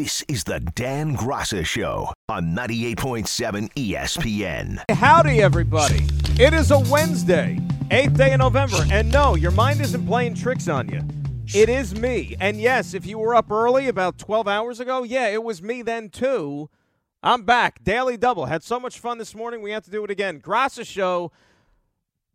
This is the Dan Graca Show on 98.7 ESPN. Howdy, everybody. It is a Wednesday, 8th day of November. And no, your mind isn't playing tricks on you. It is me. And yes, if you were up early about 12 hours ago, yeah, it was me then too. I'm back. Daily double. Had so much fun this morning. We have to do it again. Graca Show.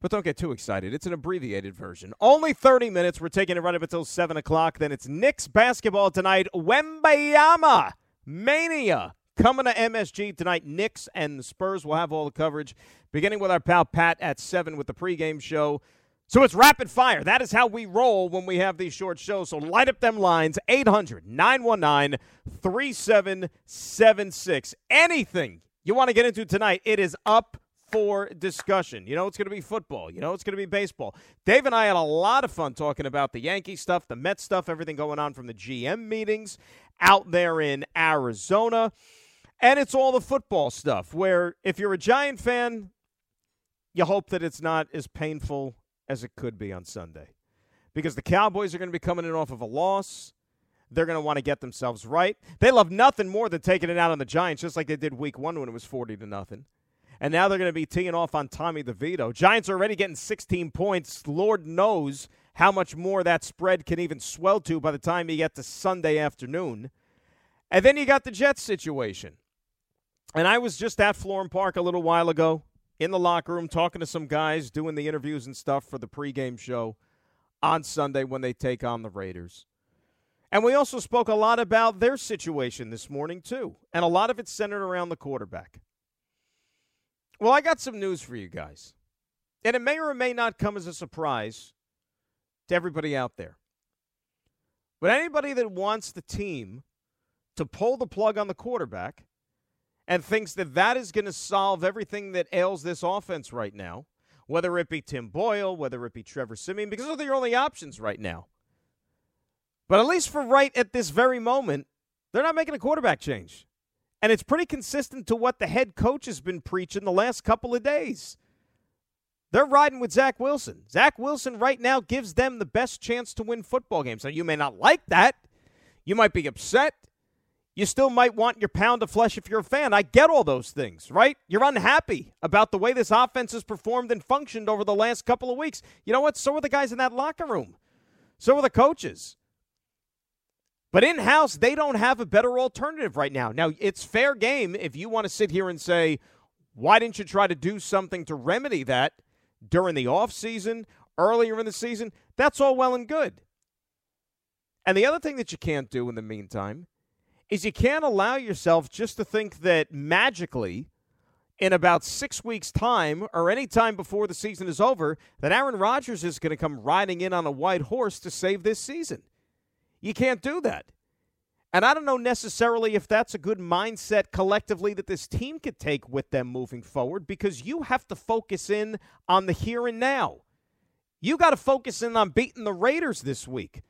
But don't get too excited. It's an abbreviated version. Only 30 minutes. We're taking it right up until 7 o'clock. Then it's Knicks basketball tonight. Wembanyama Mania coming to MSG tonight. Knicks and the Spurs will have all the coverage, beginning with our pal Pat at 7 with the pregame show. So it's rapid fire. That is how we roll when we have these short shows. So light up them lines 800 919 3776. Anything you want to get into tonight, it is up for discussion. You know, it's going to be football. You know, it's going to be baseball. Dave and I had a lot of fun talking about the Yankee stuff, the Met stuff, everything going on from the GM meetings out there in Arizona. And it's all the football stuff where if you're a Giant fan, you hope that it's not as painful as it could be on Sunday. Because the Cowboys are going to be coming in off of a loss. They're going to want to get themselves right. They love nothing more than taking it out on the Giants, just like they did week one when it was 40 to nothing and now they're going to be teeing off on Tommy DeVito. Giants are already getting 16 points. Lord knows how much more that spread can even swell to by the time you get to Sunday afternoon. And then you got the Jets situation. And I was just at Florham Park a little while ago in the locker room talking to some guys, doing the interviews and stuff for the pregame show on Sunday when they take on the Raiders. And we also spoke a lot about their situation this morning, too. And a lot of it centered around the quarterback. Well, I got some news for you guys. And it may or may not come as a surprise to everybody out there. But anybody that wants the team to pull the plug on the quarterback and thinks that that is going to solve everything that ails this offense right now, whether it be Tim Boyle, whether it be Trevor Siemian, because those are your only options right now. But at least for right at this very moment, they're not making a quarterback change. And it's pretty consistent to what the head coach has been preaching the last couple of days. They're riding with Zach Wilson. Zach Wilson right now gives them the best chance to win football games. Now, you may not like that. You might be upset. You still might want your pound of flesh if you're a fan. I get all those things, right? You're unhappy about the way this offense has performed and functioned over the last couple of weeks. You know what? So are the guys in that locker room. So are the coaches. But in house, they don't have a better alternative right now. Now, it's fair game if you want to sit here and say, why didn't you try to do something to remedy that during the offseason, earlier in the season? That's all well and good. And the other thing that you can't do in the meantime is you can't allow yourself just to think that magically, in about six weeks' time or any time before the season is over, that Aaron Rodgers is going to come riding in on a white horse to save this season. You can't do that. And I don't know necessarily if that's a good mindset collectively that this team could take with them moving forward because you have to focus in on the here and now. You got to focus in on beating the Raiders this week.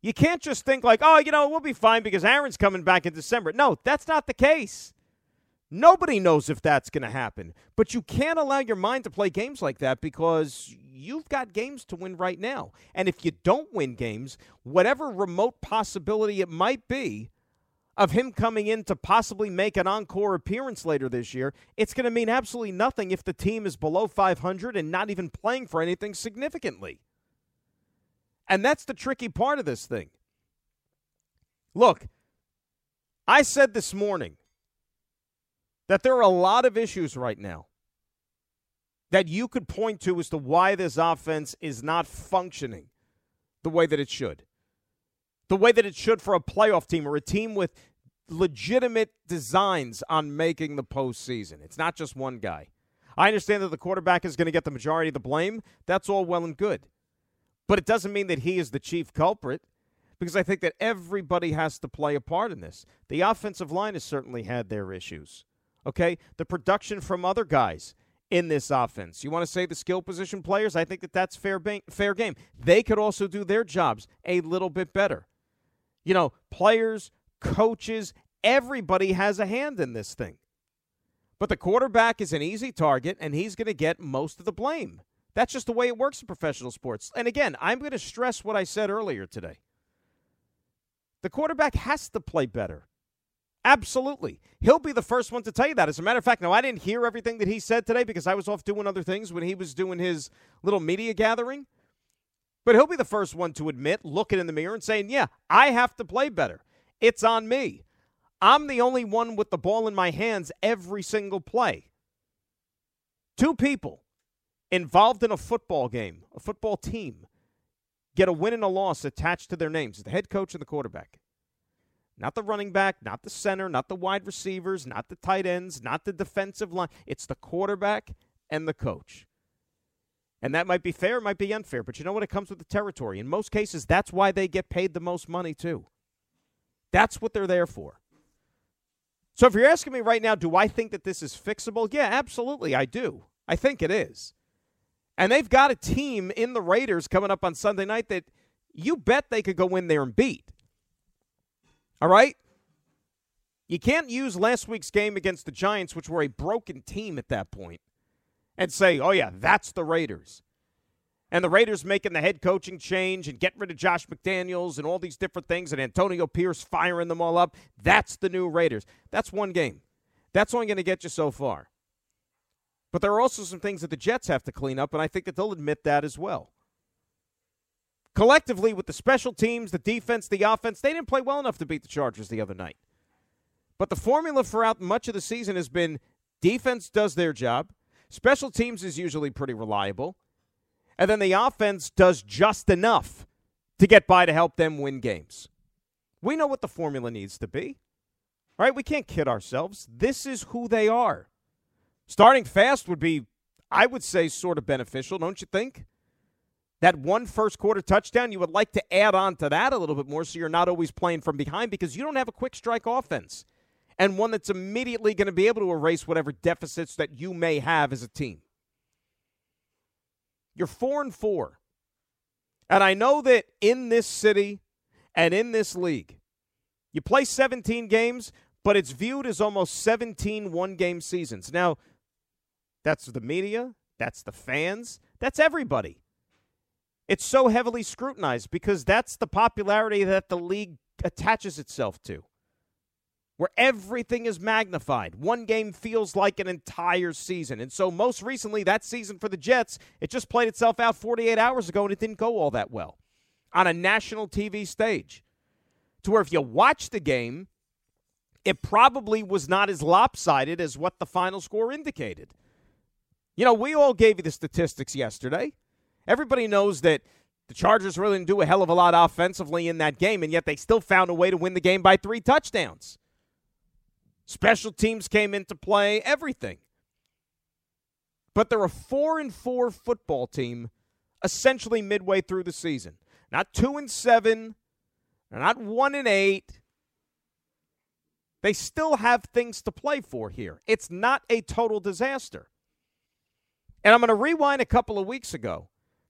You can't just think like, oh, you know, we'll be fine because Aaron's coming back in December. No, that's not the case. Nobody knows if that's going to happen. But you can't allow your mind to play games like that because you've got games to win right now. And if you don't win games, whatever remote possibility it might be of him coming in to possibly make an encore appearance later this year, it's going to mean absolutely nothing if the team is below 500 and not even playing for anything significantly. And that's the tricky part of this thing. Look, I said this morning that there are a lot of issues right now that you could point to as to why this offense is not functioning the way that it should. The way that it should for a playoff team or a team with legitimate designs on making the postseason. It's not just one guy. I understand that the quarterback is going to get the majority of the blame. That's all well and good. But it doesn't mean that he is the chief culprit because I think that everybody has to play a part in this. The offensive line has certainly had their issues. Okay? The production from other guys in this offense. You want to say the skill position players? I think that that's fair fair game. They could also do their jobs a little bit better. You know, players, coaches, everybody has a hand in this thing. But the quarterback is an easy target and he's going to get most of the blame. That's just the way it works in professional sports. And again, I'm going to stress what I said earlier today. The quarterback has to play better Absolutely. He'll be the first one to tell you that. As a matter of fact, now I didn't hear everything that he said today because I was off doing other things when he was doing his little media gathering. But he'll be the first one to admit, looking in the mirror and saying, Yeah, I have to play better. It's on me. I'm the only one with the ball in my hands every single play. Two people involved in a football game, a football team, get a win and a loss attached to their names the head coach and the quarterback. Not the running back, not the center, not the wide receivers, not the tight ends, not the defensive line. It's the quarterback and the coach. And that might be fair, it might be unfair, but you know what? It comes with the territory. In most cases, that's why they get paid the most money, too. That's what they're there for. So if you're asking me right now, do I think that this is fixable? Yeah, absolutely, I do. I think it is. And they've got a team in the Raiders coming up on Sunday night that you bet they could go in there and beat. All right? You can't use last week's game against the Giants, which were a broken team at that point, and say, oh, yeah, that's the Raiders. And the Raiders making the head coaching change and getting rid of Josh McDaniels and all these different things, and Antonio Pierce firing them all up. That's the new Raiders. That's one game. That's only going to get you so far. But there are also some things that the Jets have to clean up, and I think that they'll admit that as well collectively with the special teams, the defense, the offense, they didn't play well enough to beat the Chargers the other night. But the formula throughout much of the season has been defense does their job, special teams is usually pretty reliable, and then the offense does just enough to get by to help them win games. We know what the formula needs to be. All right, We can't kid ourselves. This is who they are. Starting fast would be, I would say, sort of beneficial, don't you think? That one first quarter touchdown, you would like to add on to that a little bit more so you're not always playing from behind because you don't have a quick strike offense and one that's immediately going to be able to erase whatever deficits that you may have as a team. You're 4 and 4. And I know that in this city and in this league, you play 17 games, but it's viewed as almost 17 one game seasons. Now, that's the media, that's the fans, that's everybody it's so heavily scrutinized because that's the popularity that the league attaches itself to, where everything is magnified. One game feels like an entire season. And so, most recently, that season for the Jets, it just played itself out 48 hours ago and it didn't go all that well on a national TV stage. To where if you watch the game, it probably was not as lopsided as what the final score indicated. You know, we all gave you the statistics yesterday. Everybody knows that the Chargers really didn't do a hell of a lot offensively in that game, and yet they still found a way to win the game by three touchdowns. Special teams came into play, everything. But they're a four and four football team essentially midway through the season. Not two and seven, not one and eight. They still have things to play for here. It's not a total disaster. And I'm going to rewind a couple of weeks ago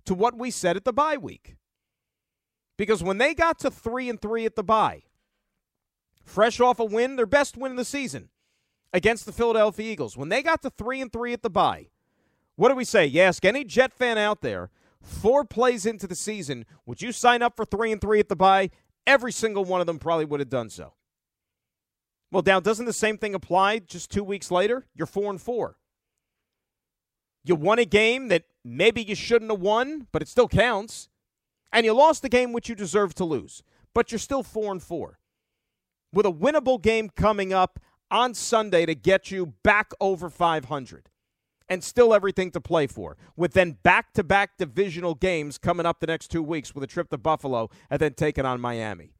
to what we said at the bye week. Because when they got to 3 and 3 at the bye, fresh off a win, their best win of the season against the Philadelphia Eagles, when they got to 3 and 3 at the bye, what do we say? You ask any Jet fan out there, four plays into the season, would you sign up for 3 and 3 at the bye? Every single one of them probably would have done so. Well, now doesn't the same thing apply just 2 weeks later? You're 4 and 4. You won a game that maybe you shouldn't have won, but it still counts. And you lost the game which you deserve to lose, but you're still 4 and 4. With a winnable game coming up on Sunday to get you back over 500 and still everything to play for. With then back to back divisional games coming up the next two weeks with a trip to Buffalo and then taking on Miami.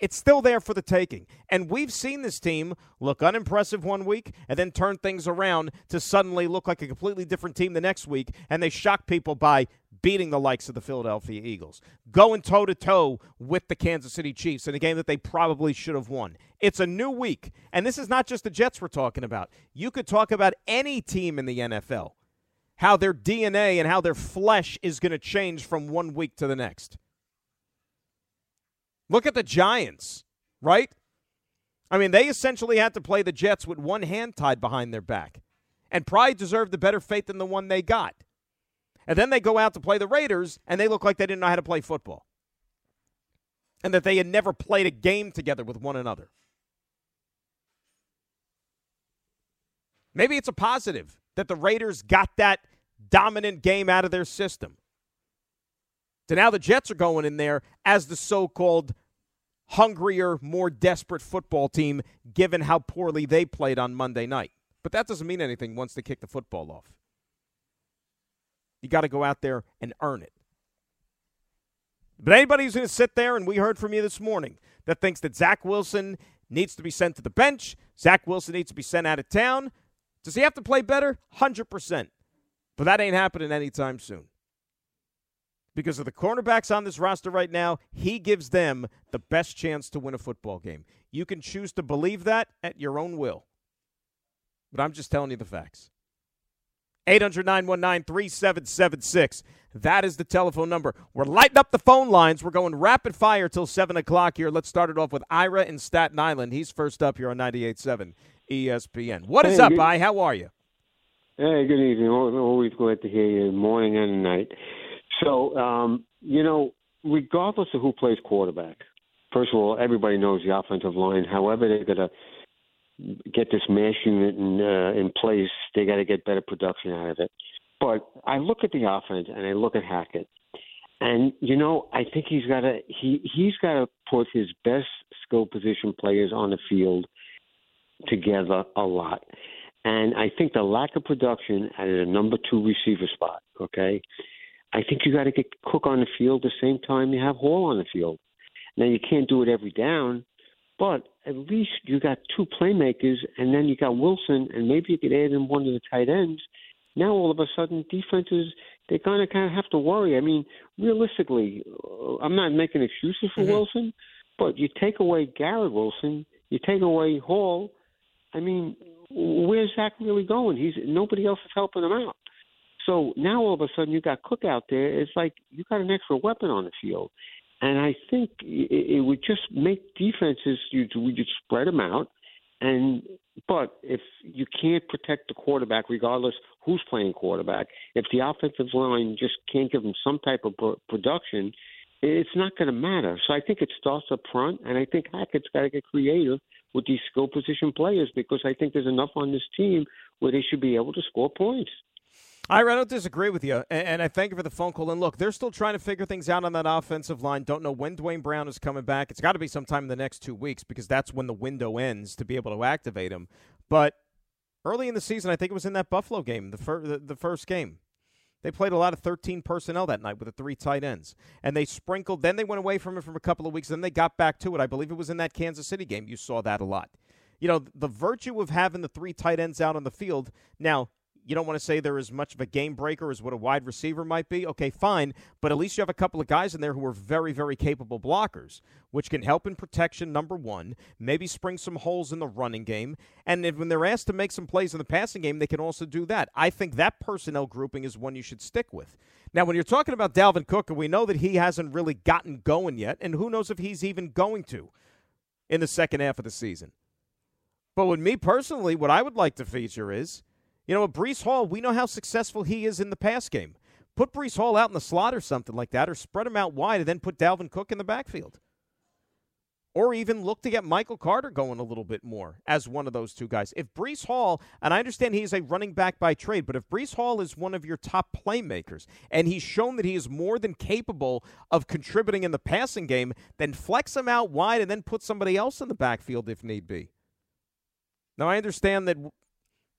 It's still there for the taking. And we've seen this team look unimpressive one week and then turn things around to suddenly look like a completely different team the next week. And they shock people by beating the likes of the Philadelphia Eagles, going toe to toe with the Kansas City Chiefs in a game that they probably should have won. It's a new week. And this is not just the Jets we're talking about. You could talk about any team in the NFL, how their DNA and how their flesh is going to change from one week to the next. Look at the Giants, right? I mean, they essentially had to play the Jets with one hand tied behind their back. And Pride deserved a better fate than the one they got. And then they go out to play the Raiders, and they look like they didn't know how to play football. And that they had never played a game together with one another. Maybe it's a positive that the Raiders got that dominant game out of their system. So now the Jets are going in there as the so called hungrier, more desperate football team, given how poorly they played on Monday night. But that doesn't mean anything once they kick the football off. You got to go out there and earn it. But anybody who's going to sit there, and we heard from you this morning, that thinks that Zach Wilson needs to be sent to the bench, Zach Wilson needs to be sent out of town, does he have to play better? 100%. But that ain't happening anytime soon. Because of the quarterbacks on this roster right now, he gives them the best chance to win a football game. You can choose to believe that at your own will. But I'm just telling you the facts. 800 919 3776. That is the telephone number. We're lighting up the phone lines. We're going rapid fire till 7 o'clock here. Let's start it off with Ira in Staten Island. He's first up here on 98.7 ESPN. What is hey, up, good, I? How are you? Hey, good evening. Always glad to hear you, morning and night. So, um, you know, regardless of who plays quarterback, first of all, everybody knows the offensive line. However, they're going to get this mash unit in, uh, in place, they got to get better production out of it. But I look at the offense and I look at Hackett, and you know I think he's got to he he's got to put his best skill position players on the field together a lot. And I think the lack of production at a number two receiver spot, okay, I think you got to get Cook on the field the same time you have Hall on the field. Now you can't do it every down, but at least you got two playmakers, and then you got Wilson, and maybe you could add in one of the tight ends. Now all of a sudden, defenses they kind of kind of have to worry. I mean, realistically, uh, I'm not making excuses for mm-hmm. Wilson, but you take away Garrett Wilson, you take away Hall. I mean, where's Zach really going? He's nobody else is helping him out. So now all of a sudden you got Cook out there. It's like you got an extra weapon on the field, and I think it, it would just make defenses you we just spread them out. And but if you can't protect the quarterback, regardless who's playing quarterback, if the offensive line just can't give them some type of production, it's not going to matter. So I think it starts up front, and I think Hackett's got to get creative with these skill position players because I think there's enough on this team where they should be able to score points. I don't disagree with you, and I thank you for the phone call. And look, they're still trying to figure things out on that offensive line. Don't know when Duane Brown is coming back. It's got to be sometime in the next two weeks because that's when the window ends to be able to activate him. But early in the season, I think it was in that Buffalo game, the, fir- the, the first game. They played a lot of 13 personnel that night with the three tight ends. And they sprinkled, then they went away from it for a couple of weeks, then they got back to it. I believe it was in that Kansas City game. You saw that a lot. You know, the virtue of having the three tight ends out on the field. Now, you don't want to say they're as much of a game breaker as what a wide receiver might be. Okay, fine. But at least you have a couple of guys in there who are very, very capable blockers, which can help in protection, number one, maybe spring some holes in the running game. And if, when they're asked to make some plays in the passing game, they can also do that. I think that personnel grouping is one you should stick with. Now, when you're talking about Dalvin Cook, and we know that he hasn't really gotten going yet, and who knows if he's even going to in the second half of the season. But with me personally, what I would like to feature is you know, Breece Hall, we know how successful he is in the pass game. Put Breece Hall out in the slot or something like that, or spread him out wide and then put Dalvin Cook in the backfield. Or even look to get Michael Carter going a little bit more as one of those two guys. If Breece Hall, and I understand he's a running back by trade, but if Breece Hall is one of your top playmakers and he's shown that he is more than capable of contributing in the passing game, then flex him out wide and then put somebody else in the backfield if need be. Now, I understand that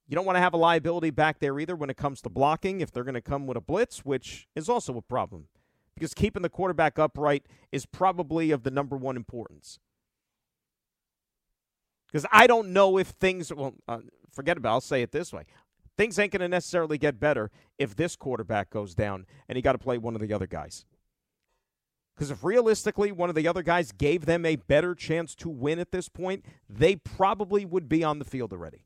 you don't want to have a liability back there either when it comes to blocking if they're going to come with a blitz, which is also a problem because keeping the quarterback upright is probably of the number one importance. Because I don't know if things, well, uh, forget about it, I'll say it this way. Things ain't going to necessarily get better if this quarterback goes down and you got to play one of the other guys. Because if realistically one of the other guys gave them a better chance to win at this point, they probably would be on the field already.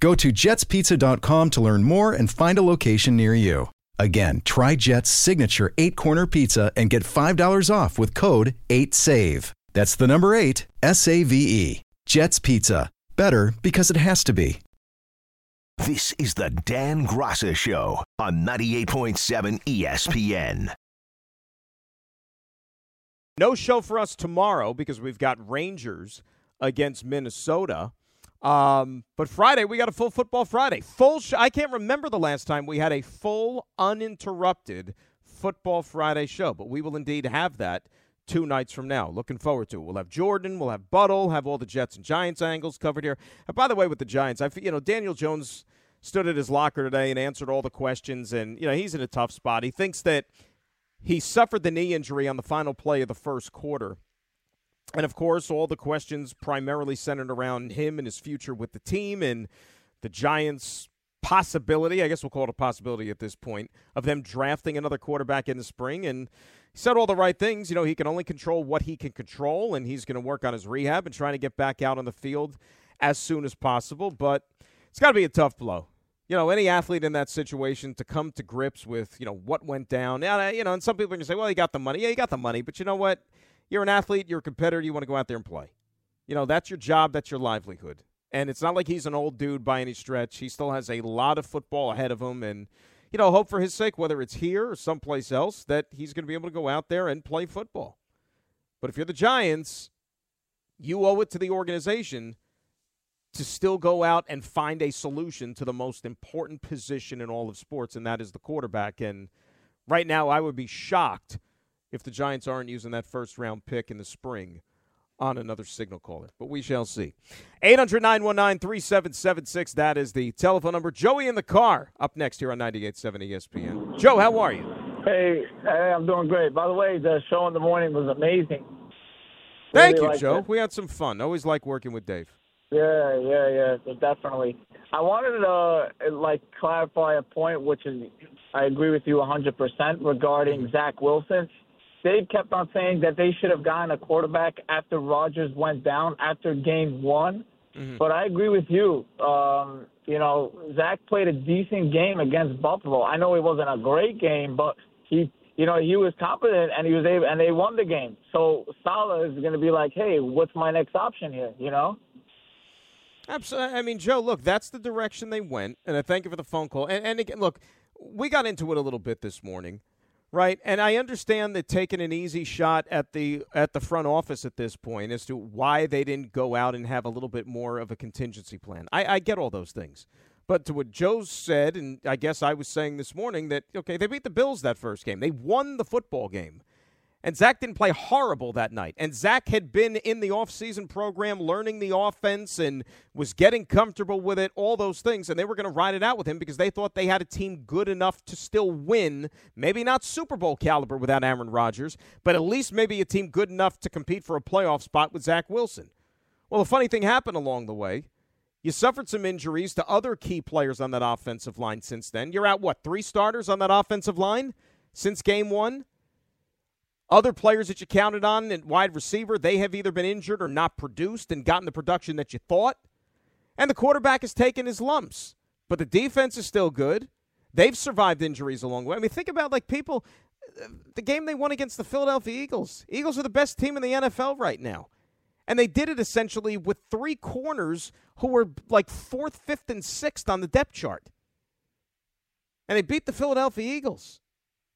Go to jetspizza.com to learn more and find a location near you. Again, try Jet's signature eight corner pizza and get $5 off with code 8SAVE. That's the number eight, S A V E. Jet's Pizza. Better because it has to be. This is the Dan Graca Show on 98.7 ESPN. No show for us tomorrow because we've got Rangers against Minnesota. Um, but Friday we got a full football Friday. Full. Sh- I can't remember the last time we had a full, uninterrupted football Friday show, but we will indeed have that two nights from now. Looking forward to it. We'll have Jordan, we'll have Buttle, have all the Jets and Giants angles covered here. And by the way, with the Giants, I you know Daniel Jones stood at his locker today and answered all the questions, and you know he's in a tough spot. He thinks that he suffered the knee injury on the final play of the first quarter and of course, all the questions primarily centered around him and his future with the team and the Giants' possibility, I guess we'll call it a possibility at this point, of them drafting another quarterback in the spring. And he said all the right things. You know, he can only control what he can control, and he's going to work on his rehab and trying to get back out on the field as soon as possible. But it's got to be a tough blow. You know, any athlete in that situation to come to grips with, you know, what went down. And, uh, You know, and some people are going to say, well, he got the money. Yeah, he got the money. But you know what? You're an athlete, you're a competitor, you want to go out there and play. You know, that's your job, that's your livelihood. And it's not like he's an old dude by any stretch. He still has a lot of football ahead of him. And, you know, hope for his sake, whether it's here or someplace else, that he's going to be able to go out there and play football. But if you're the Giants, you owe it to the organization to still go out and find a solution to the most important position in all of sports, and that is the quarterback. And right now, I would be shocked if the Giants aren't using that first round pick in the spring on another signal caller. But we shall see. 800 919 3776. That is the telephone number. Joey in the car up next here on 98.7 ESPN. Joe, how are you? Hey, hey, I'm doing great. By the way, the show in the morning was amazing. Thank really you, Joe. It. We had some fun. Always like working with Dave. Yeah, yeah, yeah, definitely. I wanted to uh, like clarify a point, which is I agree with you 100% regarding Zach Wilson. Dave kept on saying that they should have gotten a quarterback after Rodgers went down after game one. Mm-hmm. But I agree with you. Um, you know, Zach played a decent game against Buffalo. I know it wasn't a great game, but he, you know, he was competent and he was able, and they won the game. So Salah is going to be like, hey, what's my next option here? You know. Absolutely. I mean, Joe, look, that's the direction they went, and I thank you for the phone call. And, and again, look, we got into it a little bit this morning. Right, and I understand that taking an easy shot at the at the front office at this point as to why they didn't go out and have a little bit more of a contingency plan. I, I get all those things, but to what Joe said, and I guess I was saying this morning that okay, they beat the Bills that first game, they won the football game. And Zach didn't play horrible that night. And Zach had been in the offseason program learning the offense and was getting comfortable with it, all those things. And they were going to ride it out with him because they thought they had a team good enough to still win. Maybe not Super Bowl caliber without Aaron Rodgers, but at least maybe a team good enough to compete for a playoff spot with Zach Wilson. Well, a funny thing happened along the way. You suffered some injuries to other key players on that offensive line since then. You're at what, three starters on that offensive line since game one? Other players that you counted on at wide receiver, they have either been injured or not produced and gotten the production that you thought. And the quarterback has taken his lumps. But the defense is still good. They've survived injuries along the way. I mean, think about like people the game they won against the Philadelphia Eagles. Eagles are the best team in the NFL right now. And they did it essentially with three corners who were like fourth, fifth, and sixth on the depth chart. And they beat the Philadelphia Eagles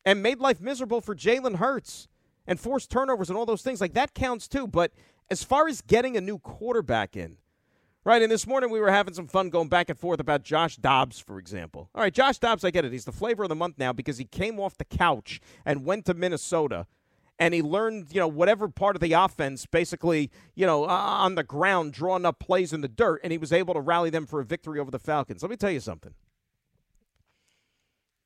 and made life miserable for Jalen Hurts and forced turnovers and all those things, like that counts too. But as far as getting a new quarterback in, right? And this morning we were having some fun going back and forth about Josh Dobbs, for example. All right, Josh Dobbs, I get it. He's the flavor of the month now because he came off the couch and went to Minnesota and he learned, you know, whatever part of the offense, basically, you know, on the ground, drawing up plays in the dirt, and he was able to rally them for a victory over the Falcons. Let me tell you something.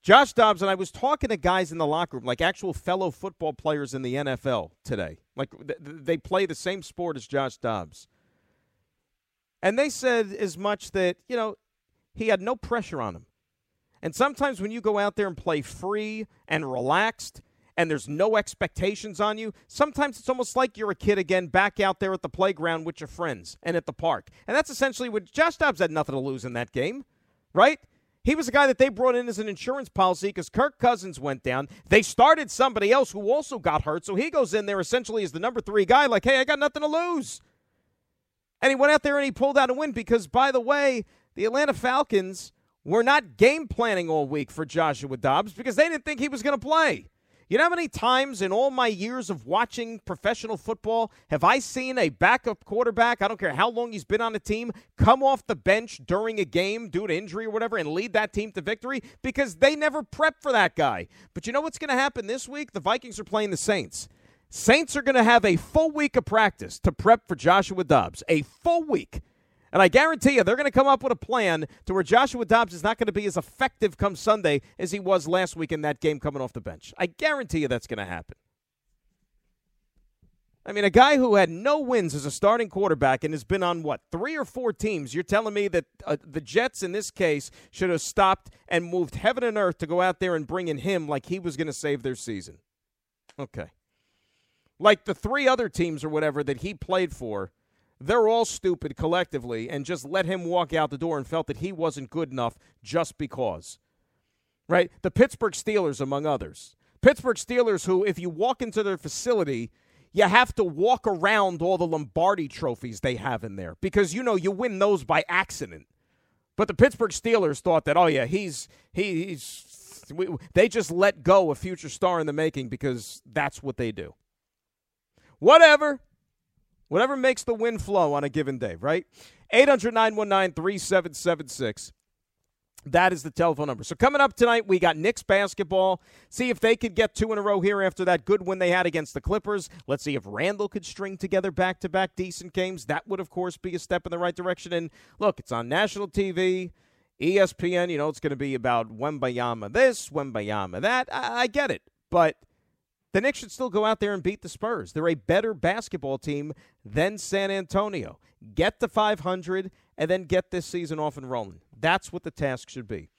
Josh Dobbs and I was talking to guys in the locker room, like actual fellow football players in the NFL today. Like they play the same sport as Josh Dobbs. And they said as much that, you know, he had no pressure on him. And sometimes when you go out there and play free and relaxed and there's no expectations on you, sometimes it's almost like you're a kid again back out there at the playground with your friends and at the park. And that's essentially what Josh Dobbs had nothing to lose in that game, right? He was a guy that they brought in as an insurance policy because Kirk Cousins went down. They started somebody else who also got hurt. So he goes in there essentially as the number three guy, like, hey, I got nothing to lose. And he went out there and he pulled out a win because, by the way, the Atlanta Falcons were not game planning all week for Joshua Dobbs because they didn't think he was going to play. You know how many times in all my years of watching professional football have I seen a backup quarterback, I don't care how long he's been on a team, come off the bench during a game due to injury or whatever and lead that team to victory? Because they never prep for that guy. But you know what's going to happen this week? The Vikings are playing the Saints. Saints are going to have a full week of practice to prep for Joshua Dobbs. A full week. And I guarantee you, they're going to come up with a plan to where Joshua Dobbs is not going to be as effective come Sunday as he was last week in that game coming off the bench. I guarantee you that's going to happen. I mean, a guy who had no wins as a starting quarterback and has been on what three or four teams. You're telling me that uh, the Jets in this case should have stopped and moved heaven and earth to go out there and bring in him like he was going to save their season. Okay, like the three other teams or whatever that he played for they're all stupid collectively and just let him walk out the door and felt that he wasn't good enough just because. Right? The Pittsburgh Steelers, among others. Pittsburgh Steelers, who, if you walk into their facility, you have to walk around all the Lombardi trophies they have in there because, you know, you win those by accident. But the Pittsburgh Steelers thought that, oh, yeah, he's, he, he's, we, they just let go a future star in the making because that's what they do. Whatever. Whatever makes the wind flow on a given day, right? 800 919 3776. That is the telephone number. So coming up tonight, we got Knicks basketball. See if they could get two in a row here after that good win they had against the Clippers. Let's see if Randle could string together back-to-back decent games. That would, of course, be a step in the right direction. And look, it's on national TV, ESPN. You know, it's going to be about Wembanyama this, Wembanyama that. I, I get it, but – the Knicks should still go out there and beat the Spurs. They're a better basketball team than San Antonio. Get to 500 and then get this season off and rolling. That's what the task should be.